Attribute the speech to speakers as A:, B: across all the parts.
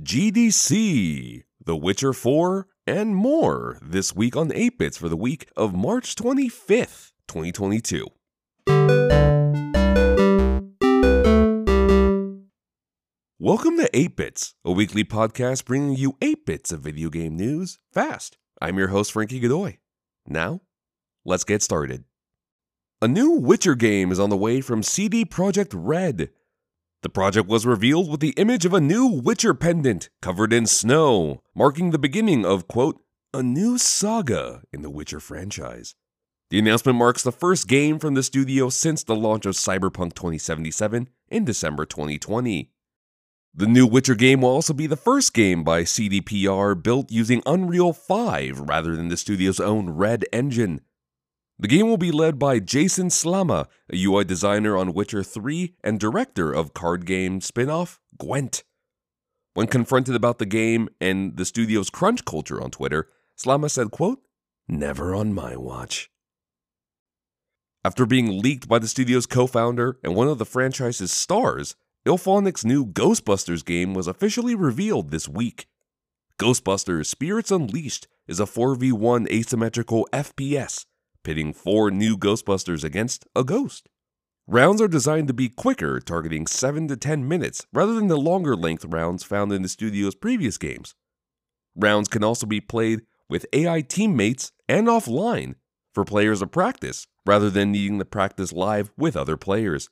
A: GDC, The Witcher 4, and more this week on 8 Bits for the week of March 25th, 2022. Welcome to 8 Bits, a weekly podcast bringing you 8 bits of video game news fast. I'm your host, Frankie Godoy. Now, let's get started. A new Witcher game is on the way from CD Projekt Red. The project was revealed with the image of a new Witcher pendant covered in snow, marking the beginning of, quote, a new saga in the Witcher franchise. The announcement marks the first game from the studio since the launch of Cyberpunk 2077 in December 2020. The new Witcher game will also be the first game by CDPR built using Unreal 5 rather than the studio's own Red engine. The game will be led by Jason Slama, a UI designer on Witcher 3 and director of card game spin off Gwent. When confronted about the game and the studio's crunch culture on Twitter, Slama said, quote, Never on my watch. After being leaked by the studio's co founder and one of the franchise's stars, IllFonic's new Ghostbusters game was officially revealed this week. Ghostbusters Spirits Unleashed is a 4v1 asymmetrical FPS, pitting four new Ghostbusters against a ghost. Rounds are designed to be quicker, targeting 7 to 10 minutes, rather than the longer length rounds found in the studio's previous games. Rounds can also be played with AI teammates and offline for players to practice, rather than needing to practice live with other players.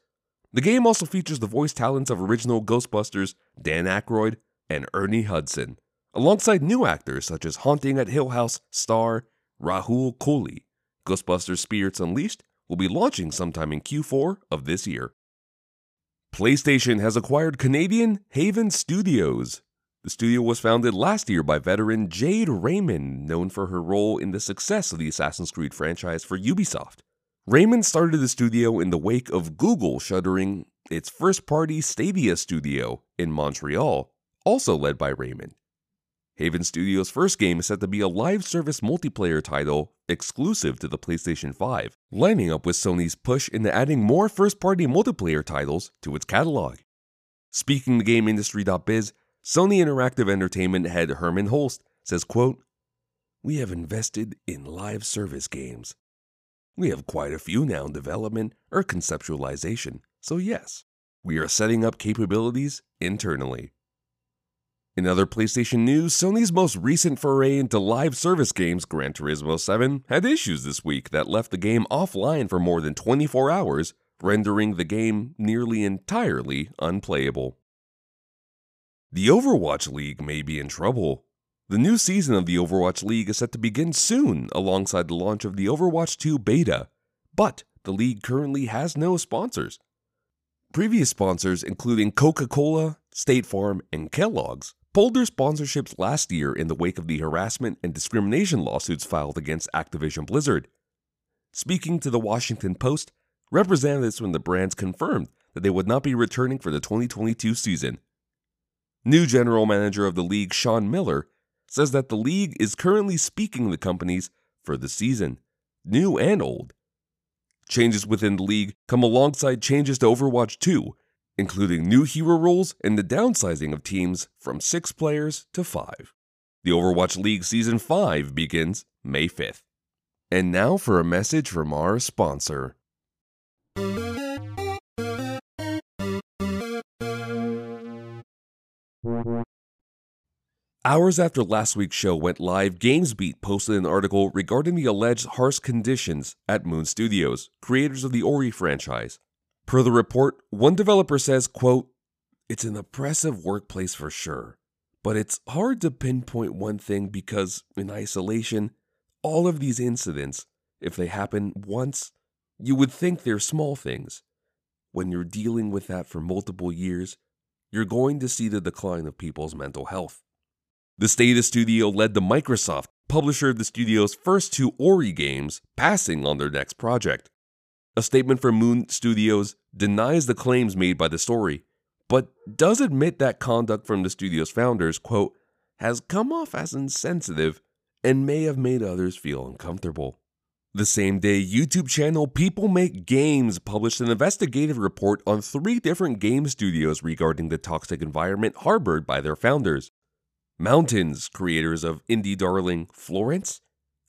A: The game also features the voice talents of original Ghostbusters Dan Aykroyd and Ernie Hudson, alongside new actors such as Haunting at Hill House star Rahul Kohli. Ghostbusters Spirits Unleashed will be launching sometime in Q4 of this year. PlayStation has acquired Canadian Haven Studios. The studio was founded last year by veteran Jade Raymond, known for her role in the success of the Assassin's Creed franchise for Ubisoft. Raymond started the studio in the wake of Google shuttering its first party Stadia studio in Montreal, also led by Raymond. Haven Studios' first game is set to be a live service multiplayer title exclusive to the PlayStation 5, lining up with Sony's push into adding more first party multiplayer titles to its catalog. Speaking to GameIndustry.biz, Sony Interactive Entertainment head Hermen Hulst says, quote, We have invested in live service games we have quite a few now in development or conceptualization, so yes, we are setting up capabilities internally. In other PlayStation news, Sony's most recent foray into live service games, Gran Turismo 7, had issues this week that left the game offline for more than 24 hours, rendering the game nearly entirely unplayable. The Overwatch League may be in trouble the new season of the Overwatch League is set to begin soon alongside the launch of the Overwatch 2 beta, but the league currently has no sponsors. Previous sponsors, including Coca Cola, State Farm, and Kellogg's, pulled their sponsorships last year in the wake of the harassment and discrimination lawsuits filed against Activision Blizzard. Speaking to the Washington Post, representatives from the brands confirmed that they would not be returning for the 2022 season. New general manager of the league, Sean Miller, says that the league is currently speaking the companies for the season, new and old. Changes within the league come alongside changes to Overwatch 2, including new hero roles and the downsizing of teams from 6 players to 5. The Overwatch League Season 5 begins May 5th. And now for a message from our sponsor. Hours after last week's show went live, GamesBeat posted an article regarding the alleged harsh conditions at Moon Studios, creators of the Ori franchise. Per the report, one developer says, quote, It's an oppressive workplace for sure, but it's hard to pinpoint one thing because, in isolation, all of these incidents, if they happen once, you would think they're small things. When you're dealing with that for multiple years, you're going to see the decline of people's mental health. The Stadia Studio led to Microsoft, publisher of the studio's first two Ori games, passing on their next project. A statement from Moon Studios denies the claims made by the story, but does admit that conduct from the studio's founders, quote, has come off as insensitive and may have made others feel uncomfortable. The same day, YouTube channel People Make Games published an investigative report on three different game studios regarding the toxic environment harbored by their founders. Mountains, creators of indie darling Florence,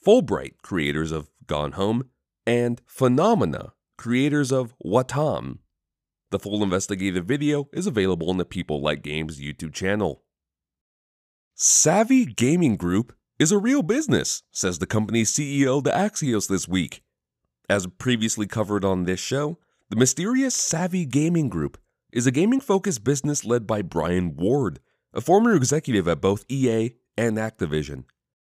A: Fullbright, creators of Gone Home, and Funomena, creators of Wattam. The full investigative video is available on the People Like Games YouTube channel. Savvy Gaming Group is a real business, says the company's CEO to Axios this week. As previously covered on this show, the mysterious Savvy Gaming Group is a gaming focused business led by Brian Ward, a former executive at both EA and Activision.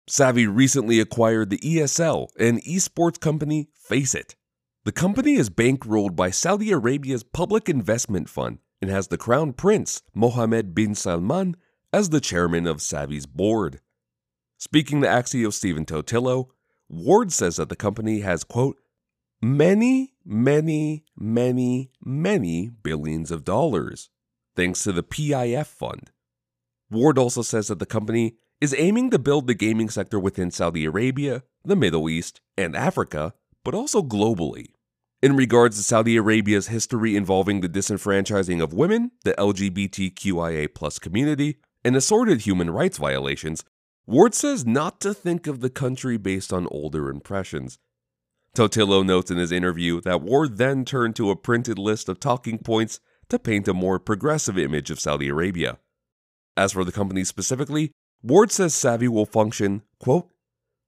A: Savvy recently acquired the ESL and esports company Faceit. The company is bankrolled by Saudi Arabia's public investment fund and has the Crown Prince, Mohammed bin Salman, as the chairman of Savvy's board. Speaking to Axios Stephen Totilo, Ward says that the company has, quote, many, many, many, many billions of dollars, thanks to the PIF fund. Ward also says that the company is aiming to build the gaming sector within Saudi Arabia, the Middle East, and Africa, but also globally. In regards to Saudi Arabia's history involving the disenfranchising of women, the LGBTQIA community, and assorted human rights violations, Ward says not to think of the country based on older impressions. Totilo notes in his interview that Ward then turned to a printed list of talking points to paint a more progressive image of Saudi Arabia. As for the company specifically, Ward says Savvy will function, quote,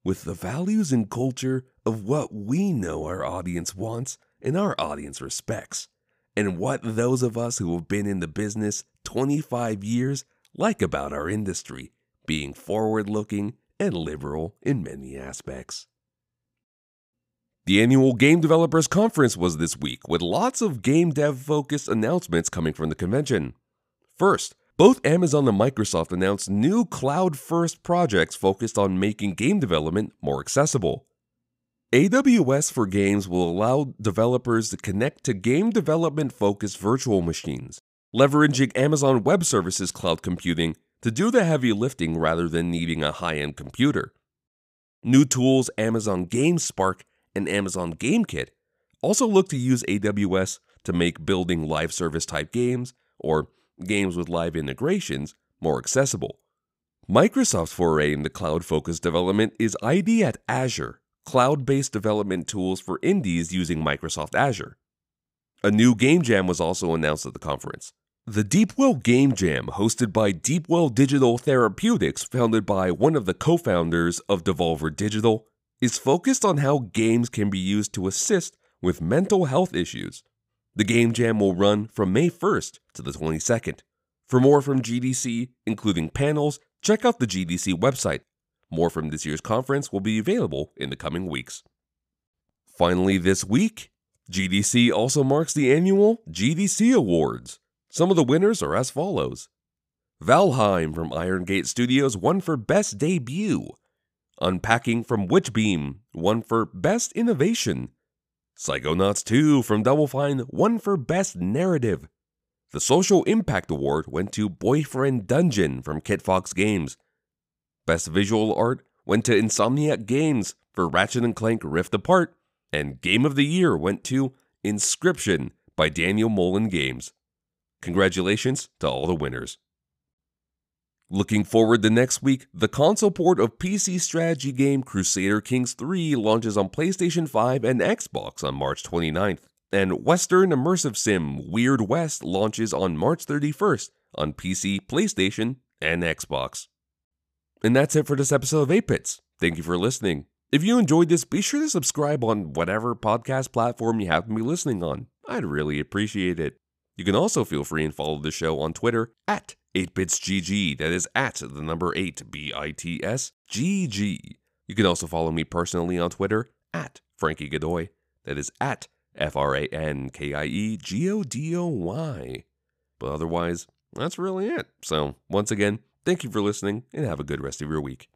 A: with the values and culture of what we know our audience wants and our audience respects, and what those of us who have been in the business 25 years like about our industry, being forward looking and liberal in many aspects. The annual Game Developers Conference was this week, with lots of game dev focused announcements coming from the convention. First, both Amazon and Microsoft announced new cloud first projects focused on making game development more accessible. AWS for Games will allow developers to connect to game development focused virtual machines, leveraging Amazon Web Services cloud computing to do the heavy lifting rather than needing a high end computer. New tools Amazon GameSpark and Amazon GameKit also look to use AWS to make building live service type games, or games with live integrations, more accessible. Microsoft's foray into cloud focused development is ID at Azure, cloud based development tools for indies using Microsoft Azure. A new game jam was also announced at the conference. The Deepwell Game Jam, hosted by Deepwell Digital Therapeutics, founded by one of the co founders of Devolver Digital, is focused on how games can be used to assist with mental health issues. The Game Jam will run from May 1st to the 22nd. For more from GDC, including panels, check out the GDC website. More from this year's conference will be available in the coming weeks. Finally, this week, GDC also marks the annual GDC Awards. Some of the winners are as follows Valheim from Iron Gate Studios won for Best Debut. Unpacking from Witchbeam won for Best Innovation. Psychonauts 2 from Double Fine won for Best Narrative. The Social Impact Award went to Boyfriend Dungeon from Kitfox Games. Best Visual Art went to Insomniac Games for Ratchet & Clank Rift Apart, and Game of the Year went to Inscryption by Daniel Mullins Games. Congratulations to all the winners. Looking forward to next week, the console port of PC strategy game Crusader Kings 3 launches on PlayStation 5 and Xbox on March 29th, and Western immersive sim Weird West launches on March 31st on PC, PlayStation, and Xbox. And that's it for this episode of 8 Bits. Thank you for listening. If you enjoyed this, be sure to subscribe on whatever podcast platform you happen to be listening on. I'd really appreciate it. You can also feel free and follow the show on Twitter at 8bitsgg. That is at the number 8 B I T S G G. You can also follow me personally on Twitter at Frankie Godoy. That is at F R A N K I E G O D O Y. But otherwise, that's really it. So, once again, thank you for listening and have a good rest of your week.